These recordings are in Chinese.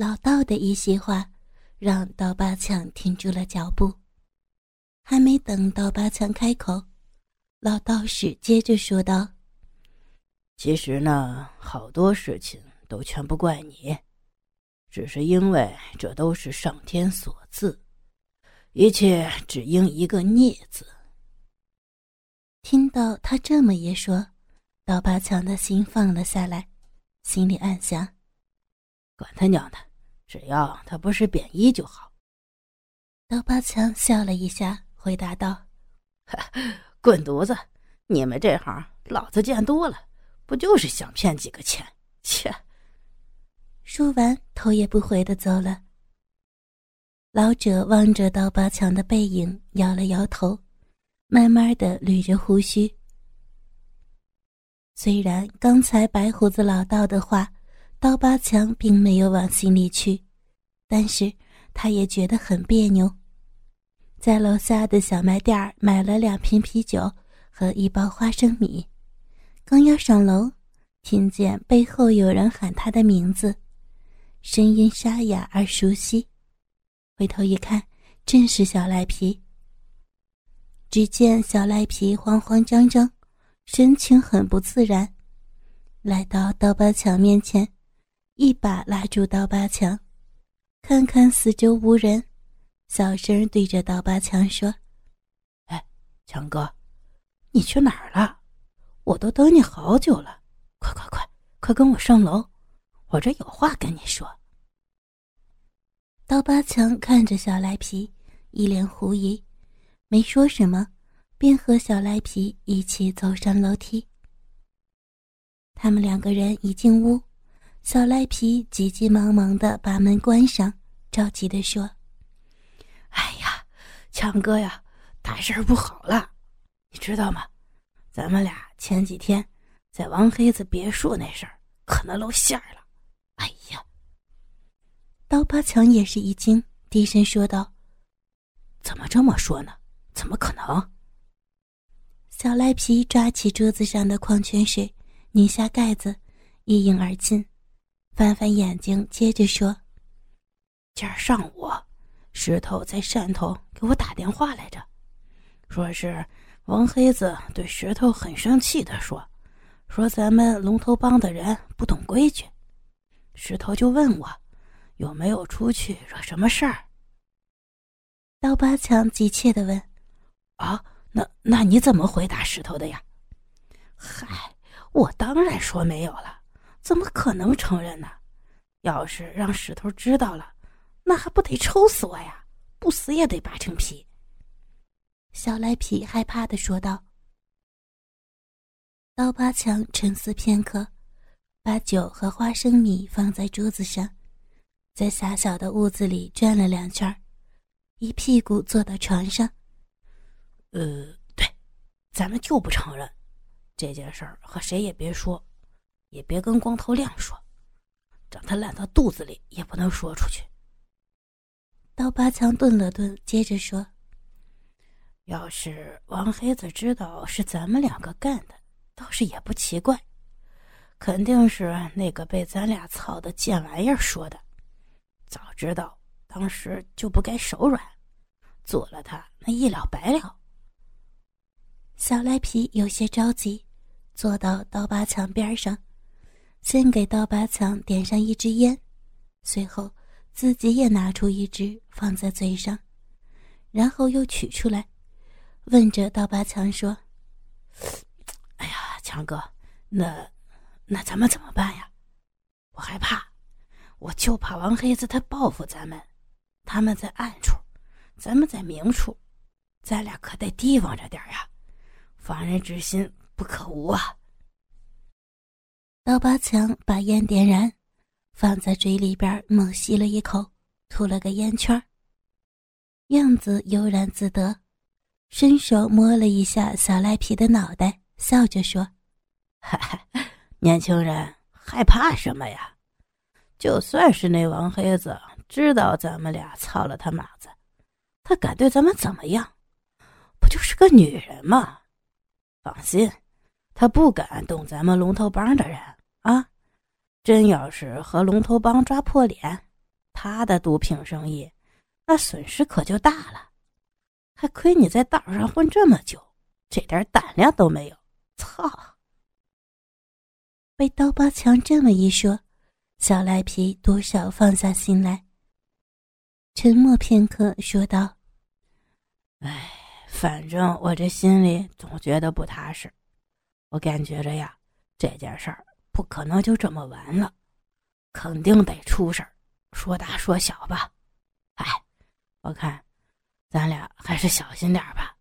老道的一席话，让刀疤强停住了脚步。还没等刀疤强开口，老道士接着说道：“其实呢，好多事情都全不怪你，只是因为这都是上天所赐，一切只因一个孽字。”听到他这么一说，刀疤强的心放了下来，心里暗想：“管他娘的，只要他不是贬义就好。”刀疤强笑了一下。回答道：“滚犊子！你们这行，老子见多了，不就是想骗几个钱？切！”说完，头也不回的走了。老者望着刀疤强的背影，摇了摇头，慢慢的捋着胡须。虽然刚才白胡子老道的话，刀疤强并没有往心里去，但是他也觉得很别扭。在楼下的小卖店买了两瓶啤酒和一包花生米，刚要上楼，听见背后有人喊他的名字，声音沙哑而熟悉。回头一看，正是小赖皮。只见小赖皮慌慌张张，神情很不自然，来到刀疤强面前，一把拉住刀疤强，看看四周无人。小声对着刀疤强说：“哎，强哥，你去哪儿了？我都等你好久了，快快快，快跟我上楼，我这有话跟你说。”刀疤强看着小赖皮，一脸狐疑，没说什么，便和小赖皮一起走上楼梯。他们两个人一进屋，小赖皮急急忙忙的把门关上，着急的说。哎呀，强哥呀，大事不好了，你知道吗？咱们俩前几天在王黑子别墅那事儿可能露馅儿了。哎呀！刀疤强也是一惊，低声说道：“怎么这么说呢？怎么可能？”小赖皮抓起桌子上的矿泉水，拧下盖子，一饮而尽，翻翻眼睛，接着说：“今儿上午。”石头在汕头给我打电话来着，说是王黑子对石头很生气的说，说咱们龙头帮的人不懂规矩。石头就问我有没有出去惹什么事儿。刀疤强急切的问：“啊，那那你怎么回答石头的呀？”“嗨，我当然说没有了，怎么可能承认呢？要是让石头知道了。”那还不得抽死我呀！不死也得扒成皮。小赖皮害怕的说道。刀疤强沉思片刻，把酒和花生米放在桌子上，在狭小的屋子里转了两圈，一屁股坐到床上。呃，对，咱们就不承认这件事儿，和谁也别说，也别跟光头亮说，让他烂到肚子里也不能说出去。刀疤强顿了顿，接着说：“要是王黑子知道是咱们两个干的，倒是也不奇怪，肯定是那个被咱俩操的贱玩意儿说的。早知道当时就不该手软，做了他那一了百了。”小赖皮有些着急，坐到刀疤强边上，先给刀疤强点上一支烟，随后。自己也拿出一支放在嘴上，然后又取出来，问着刀疤强说：“哎呀，强哥，那那咱们怎么办呀？我害怕，我就怕王黑子他报复咱们，他们在暗处，咱们在明处，咱俩可得提防着点呀，防人之心不可无啊。”刀疤强把烟点燃。放在嘴里边猛吸了一口，吐了个烟圈样子悠然自得，伸手摸了一下小赖皮的脑袋，笑着说：“ 哈哈，年轻人害怕什么呀？就算是那王黑子知道咱们俩操了他马子，他敢对咱们怎么样？不就是个女人吗？放心，他不敢动咱们龙头帮的人啊。”真要是和龙头帮抓破脸，他的毒品生意，那损失可就大了。还亏你在道上混这么久，这点胆量都没有！操！被刀疤强这么一说，小赖皮多少放下心来。沉默片刻，说道：“哎，反正我这心里总觉得不踏实。我感觉着呀，这件事儿不可能就这么完了，肯定得出事儿。说大说小吧，哎，我看咱俩还是小心点吧。”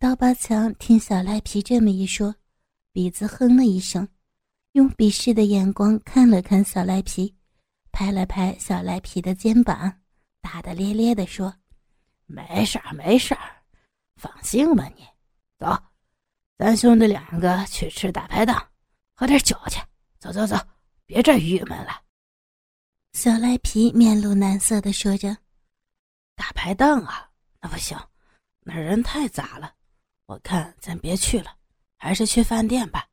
刀疤强听小赖皮这么一说，鼻子哼了一声，用鄙视的眼光看了看小赖皮，拍了拍小赖皮的肩膀，大大咧咧的说：“没事儿，没事儿，放心吧，你走，咱兄弟两个去吃大排档，喝点酒去。走走走，别这郁闷了。”小赖皮面露难色的说着：“大排档啊，那不行，那人太杂了。”我看咱别去了，还是去饭店吧。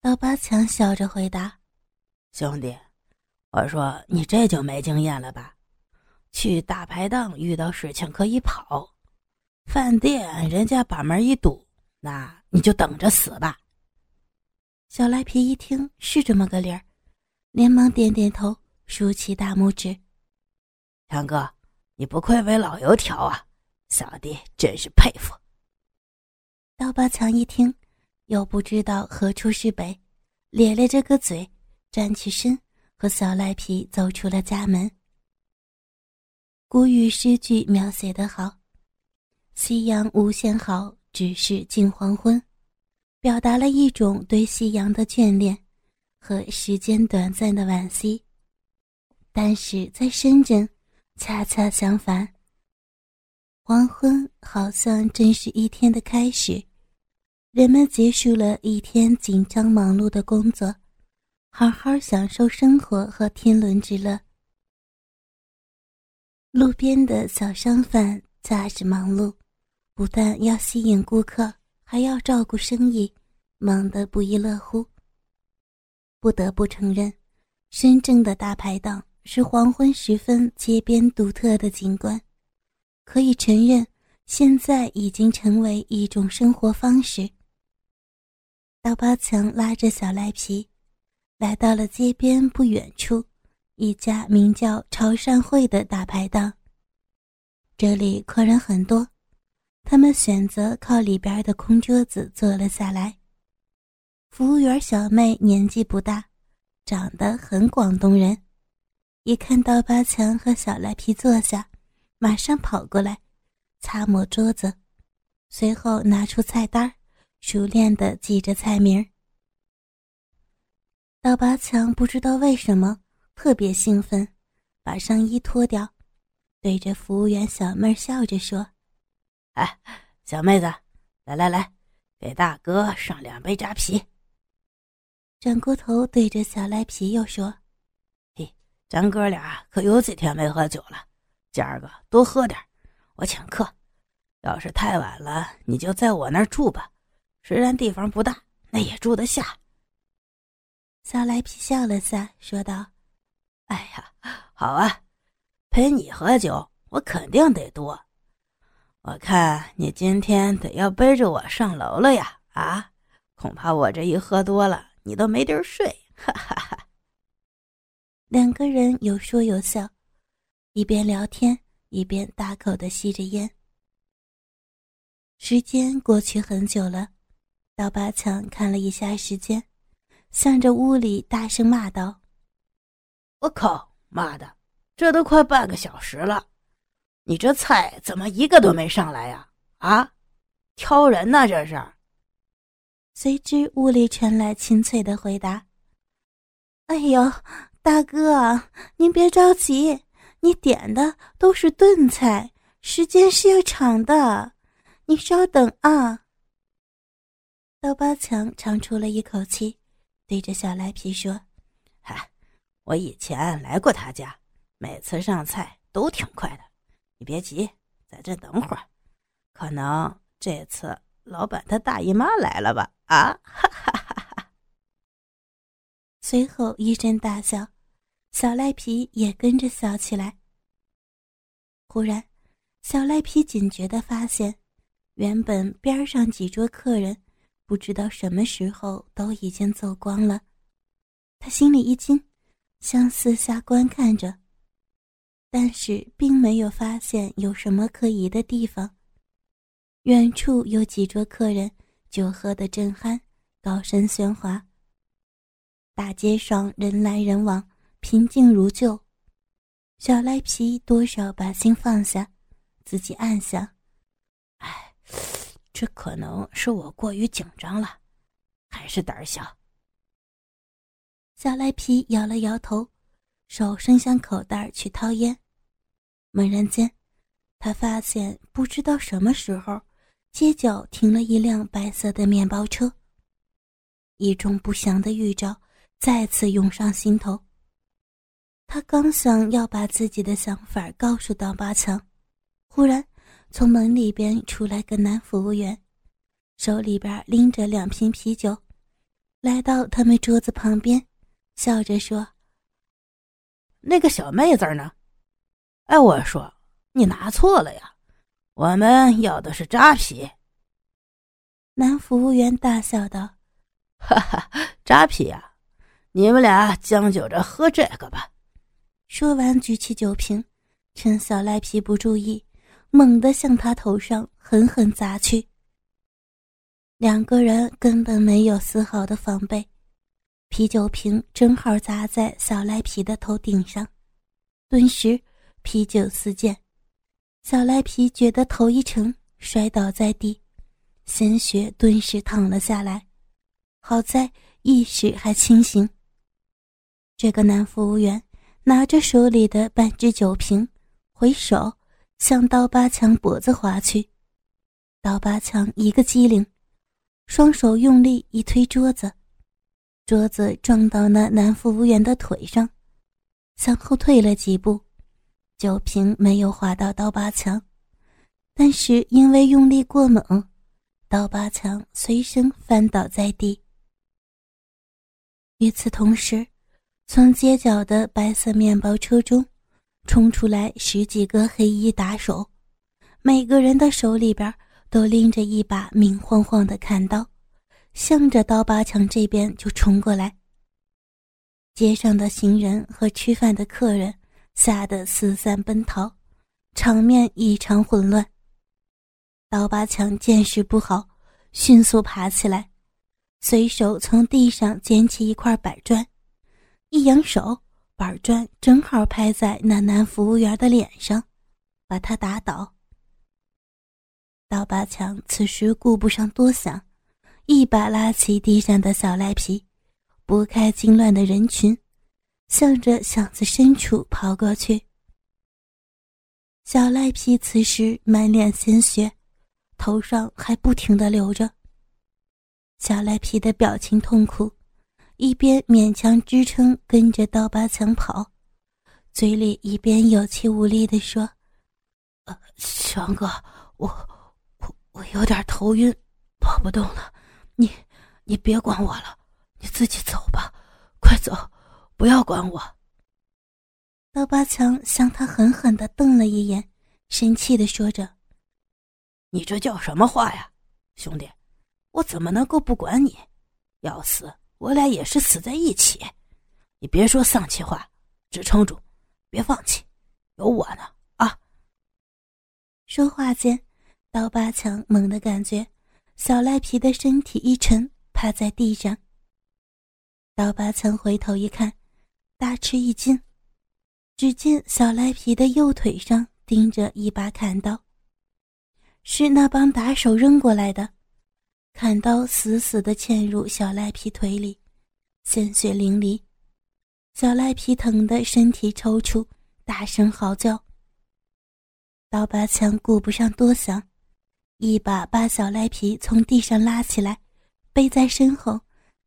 刀疤强笑着回答：“兄弟，我说你这就没经验了吧？去大排档遇到事情可以跑，饭店人家把门一堵，那你就等着死吧。”小赖皮一听是这么个理儿，连忙点点头，竖起大拇指：“强哥，你不愧为老油条啊，小弟真是佩服。”刀疤强一听，又不知道何处是北，咧咧着个嘴，站起身，和小赖皮走出了家门。古语诗句描写得好：“夕阳无限好，只是近黄昏”，表达了一种对夕阳的眷恋和时间短暂的惋惜。但是在深圳，恰恰相反，黄昏好像正是一天的开始。人们结束了一天紧张忙碌的工作，好好享受生活和天伦之乐。路边的小商贩驾驶忙碌，不但要吸引顾客，还要照顾生意，忙得不亦乐乎。不得不承认，深圳的大排档是黄昏时分街边独特的景观。可以承认，现在已经成为一种生活方式。刀疤强拉着小赖皮，来到了街边不远处一家名叫“潮汕会”的大排档。这里客人很多，他们选择靠里边的空桌子坐了下来。服务员小妹年纪不大，长得很广东人，一看到八强和小赖皮坐下，马上跑过来，擦抹桌子，随后拿出菜单熟练的记着菜名。刀疤强不知道为什么特别兴奋，把上衣脱掉，对着服务员小妹笑着说：“哎，小妹子，来来来，给大哥上两杯扎啤。”转过头对着小赖皮又说：“嘿，咱哥俩可有几天没喝酒了，今儿个多喝点，我请客。要是太晚了，你就在我那儿住吧。”虽然地方不大，那也住得下。小赖皮笑了下，说道：“哎呀，好啊，陪你喝酒，我肯定得多。我看你今天得要背着我上楼了呀！啊，恐怕我这一喝多了，你都没地儿睡。”哈哈哈。两个人有说有笑，一边聊天一边大口的吸着烟。时间过去很久了。刀疤强看了一下时间，向着屋里大声骂道：“我靠，妈的，这都快半个小时了，你这菜怎么一个都没上来呀？啊，挑人呢这是？”随之屋里传来清脆的回答：“哎呦，大哥，您别着急，你点的都是炖菜，时间是要长的，你稍等啊。”刀疤强长出了一口气，对着小赖皮说：“嗨，我以前来过他家，每次上菜都挺快的。你别急，在这等会儿。可能这次老板他大姨妈来了吧？啊！”哈哈哈哈。随后一阵大笑，小赖皮也跟着笑起来。忽然，小赖皮警觉的发现，原本边上几桌客人，不知道什么时候都已经走光了。他心里一惊，向四下观看着，但是并没有发现有什么可疑的地方。远处有几桌客人，酒喝得正酣，高声喧哗。大街上人来人往，平静如旧。小赖皮多少把心放下，自己暗想：“哎，这可能是我过于紧张了，还是胆小。”小赖皮摇了摇头，手伸向口袋去掏烟。猛然间，他发现不知道什么时候，街角停了一辆白色的面包车。一种不祥的预兆再次涌上心头。他刚想要把自己的想法告诉刀疤强，忽然从门里边出来个男服务员，手里边拎着两瓶啤酒，来到他们桌子旁边，笑着说：“那个小妹子呢？哎，我说你拿错了呀，我们要的是扎啤。”男服务员大笑道：“哈哈，扎啤呀，你们俩将就着喝这个吧。”说完，举起酒瓶，趁小赖皮不注意，猛地向他头上狠狠砸去。两个人根本没有丝毫的防备，啤酒瓶正好砸在小赖皮的头顶上，顿时啤酒四溅，小赖皮觉得头一沉，摔倒在地，鲜血顿时淌了下来，好在意识还清醒。这个男服务员。拿着手里的半只酒瓶，回手向刀疤强脖子划去。刀疤强一个机灵，双手用力一推桌子，桌子撞到那男服务员的腿上，向后退了几步，酒瓶没有划到刀疤强，但是因为用力过猛，刀疤强随身翻倒在地。与此同时。从街角的白色面包车中冲出来十几个黑衣打手，每个人的手里边都拎着一把明晃晃的砍刀，向着刀疤强这边就冲过来。街上的行人和吃饭的客人吓得四散奔逃，场面异常混乱。刀疤强见势不好，迅速爬起来，随手从地上捡起一块板砖。一扬手，板砖正好拍在那男服务员的脸上，把他打倒。刀疤强此时顾不上多想，一把拉起地上的小赖皮，拨开惊乱的人群，向着巷子深处跑过去。小赖皮此时满脸鲜血，头上还不停的流着。小赖皮的表情痛苦。一边勉强支撑，跟着刀疤强跑，嘴里一边有气无力地说：“呃，强哥，我我我有点头晕，跑不动了。你你别管我了，你自己走吧，快走，不要管我。”刀疤强向他狠狠的瞪了一眼，生气的说着：“你这叫什么话呀，兄弟？我怎么能够不管你？要死！”我俩也是死在一起，你别说丧气话，支撑住，别放弃，有我呢啊！说话间，刀疤强猛地感觉小赖皮的身体一沉，趴在地上。刀疤强回头一看，大吃一惊，只见小赖皮的右腿上钉着一把砍刀，是那帮打手扔过来的。砍刀死死地嵌入小赖皮腿里，鲜血淋漓，小赖皮疼得身体抽搐，大声嚎叫。刀疤强顾不上多想，一把把小赖皮从地上拉起来，背在身后，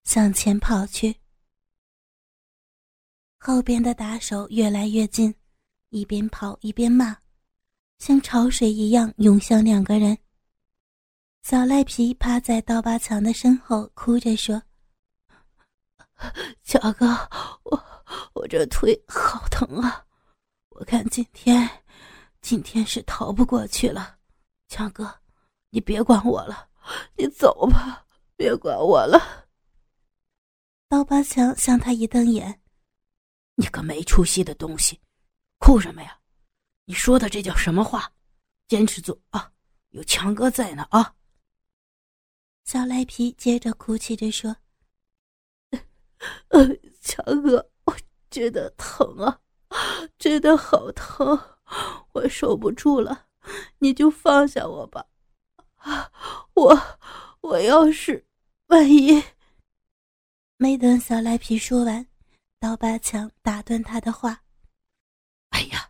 向前跑去。后边的打手越来越近，一边跑一边骂，像潮水一样涌向两个人。小赖皮趴在刀疤强的身后，哭着说：“ 强哥，我我这腿好疼啊！我看今天，今天是逃不过去了。强哥，你别管我了，你走吧，别管我了。刀疤强向他一瞪眼：“你个没出息的东西，哭什么呀？你说的这叫什么话？坚持住啊！有强哥在呢啊！”小赖皮接着哭泣着说：“，强哥。”我觉得疼啊，真的好疼，我受不住了，你就放下我吧。啊，我我要是万一……没等小赖皮说完，刀疤强打断他的话：“哎呀，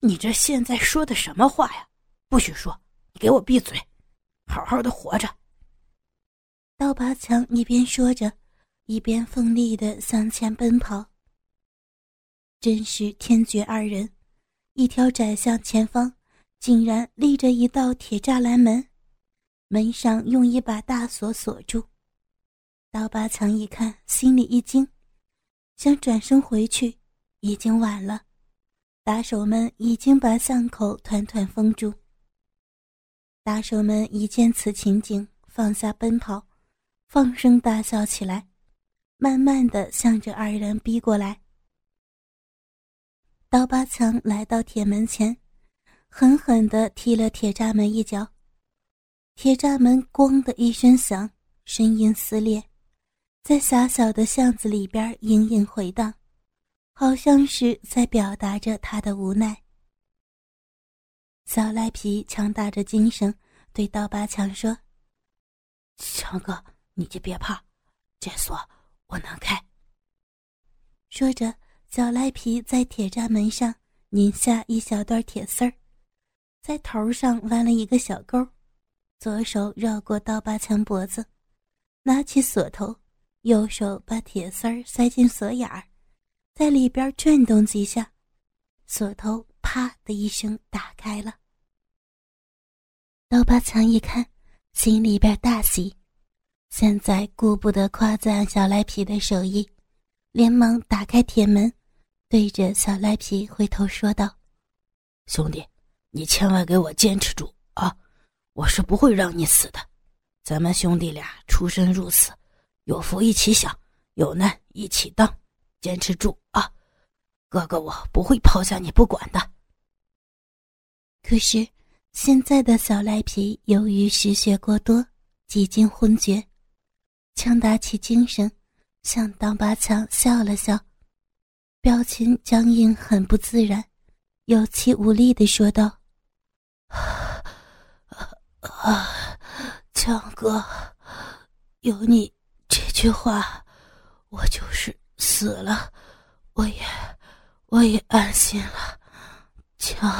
你这现在说的什么话呀？不许说！你给我闭嘴，好好的活着。”刀疤强一边说着，一边奋力的向前奔跑。真是天绝二人！一条窄巷前方，竟然立着一道铁栅栏门，门上用一把大锁锁住。刀疤强一看，心里一惊，想转身回去，已经晚了。打手们已经把巷口团团封住。打手们一见此情景，放下奔跑，放声大笑起来，慢慢的向着二人逼过来。刀疤强来到铁门前，狠狠地踢了铁栅门一脚，铁栅门“咣”的一声响，声音撕裂，在狭小的巷子里边隐隐回荡，好像是在表达着他的无奈。小赖皮强打着精神对刀疤强说：“强哥，你就别怕，这锁我能开。”说着。小赖皮在铁栅门上拧下一小段铁丝儿，在头上弯了一个小钩，左手绕过刀疤强脖子，拿起锁头，右手把铁丝儿塞进锁眼儿，在里边转动几下，锁头啪的一声打开了。刀疤强一看，心里边大喜，现在顾不得夸赞小赖皮的手艺。连忙打开铁门，对着小赖皮回头说道：“兄弟，你千万给我坚持住！我是不会让你死的。咱们兄弟俩出生入死，有福一起享，有难一起当。坚持住啊！哥哥，我不会抛下你不管的。”可是现在的小赖皮由于失血过多，几近昏厥，强打起精神。向刀疤强笑了笑，表情僵硬，很不自然，有气无力的说道：“ 啊，强哥，有你这句话，我就是死了，我也，我也安心了。强，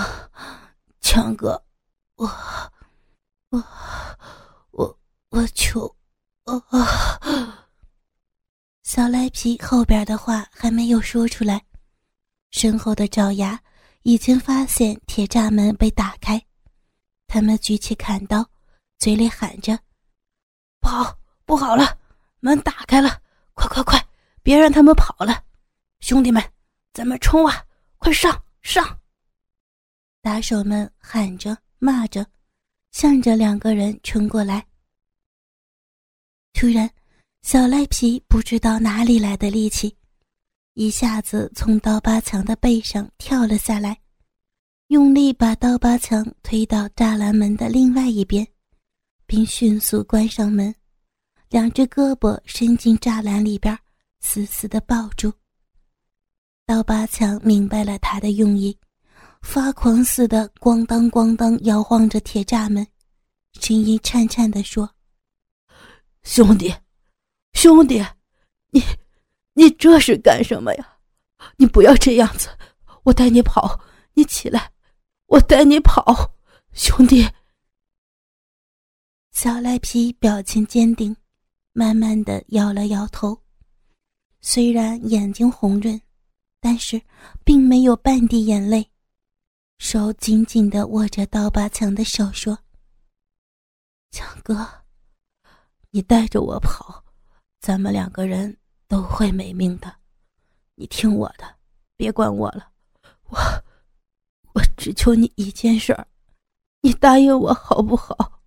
强哥，我，我，我，我求，啊！”小赖皮后边的话还没有说出来，身后的爪牙已经发现铁栅门被打开，他们举起砍刀，嘴里喊着：“不好，不好了，门打开了！快快快，别让他们跑了！兄弟们，咱们冲啊！快上上！”打手们喊着骂着，向着两个人冲过来。突然。小赖皮不知道哪里来的力气，一下子从刀疤墙的背上跳了下来，用力把刀疤墙推到栅栏门的另外一边，并迅速关上门，两只胳膊伸进栅栏里边，死死的抱住。刀疤墙明白了他的用意，发狂似的咣当咣当摇晃着铁栅门，声音颤颤的说：“兄弟。”兄弟，你，你这是干什么呀？你不要这样子，我带你跑。你起来，我带你跑，兄弟。小赖皮表情坚定，慢慢的摇了摇头，虽然眼睛红润，但是并没有半滴眼泪，手紧紧的握着刀疤强的手说：“强哥，你带着我跑。”咱们两个人都会没命的，你听我的，别管我了。我，我只求你一件事儿，你答应我好不好？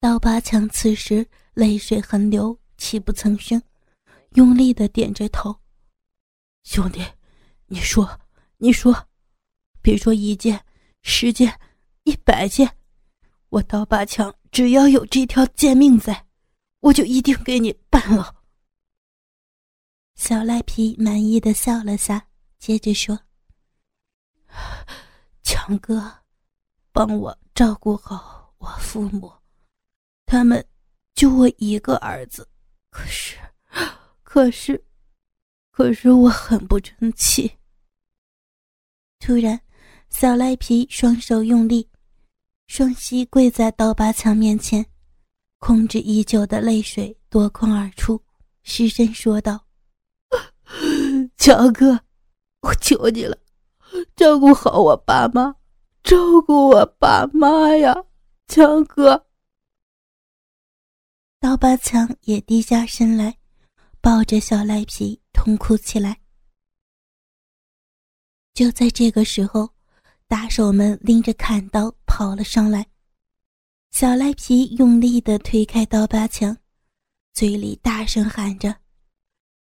刀疤强此时泪水横流，泣不成声，用力的点着头。兄弟，你说，你说，别说一件、十件、一百件，我刀疤强只要有这条贱命在，我就一定给你办了。小赖皮满意的笑了下，接着说：“强哥，帮我照顾好我父母。”他们就我一个儿子，可是，可是，可是我很不争气。突然，小赖皮双手用力，双膝跪在刀疤强面前，控制已久的泪水夺眶而出，失声说道：“ 强哥，我求你了，照顾好我爸妈，照顾我爸妈呀，强哥。”刀疤强也低下身来，抱着小赖皮痛哭起来。就在这个时候，打手们拎着砍刀跑了上来。小赖皮用力的推开刀疤强，嘴里大声喊着：“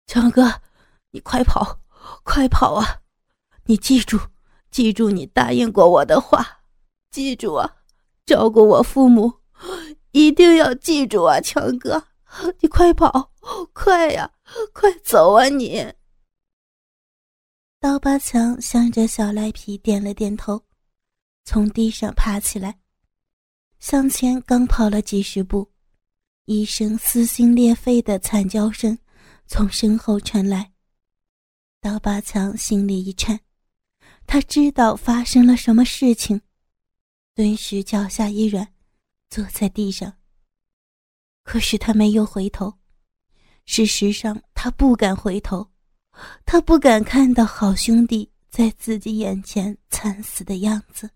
强哥，你快跑，快跑啊！你记住，记住你答应过我的话，记住啊，照顾我父母。”一定要记住啊，强哥！你快跑，快呀，快走啊！你。刀疤强向着小赖皮点了点头，从地上爬起来，向前刚跑了几十步，一声撕心裂肺的惨叫声从身后传来。刀疤强心里一颤，他知道发生了什么事情，顿时脚下一软。坐在地上。可是他没有回头，事实上他不敢回头，他不敢看到好兄弟在自己眼前惨死的样子。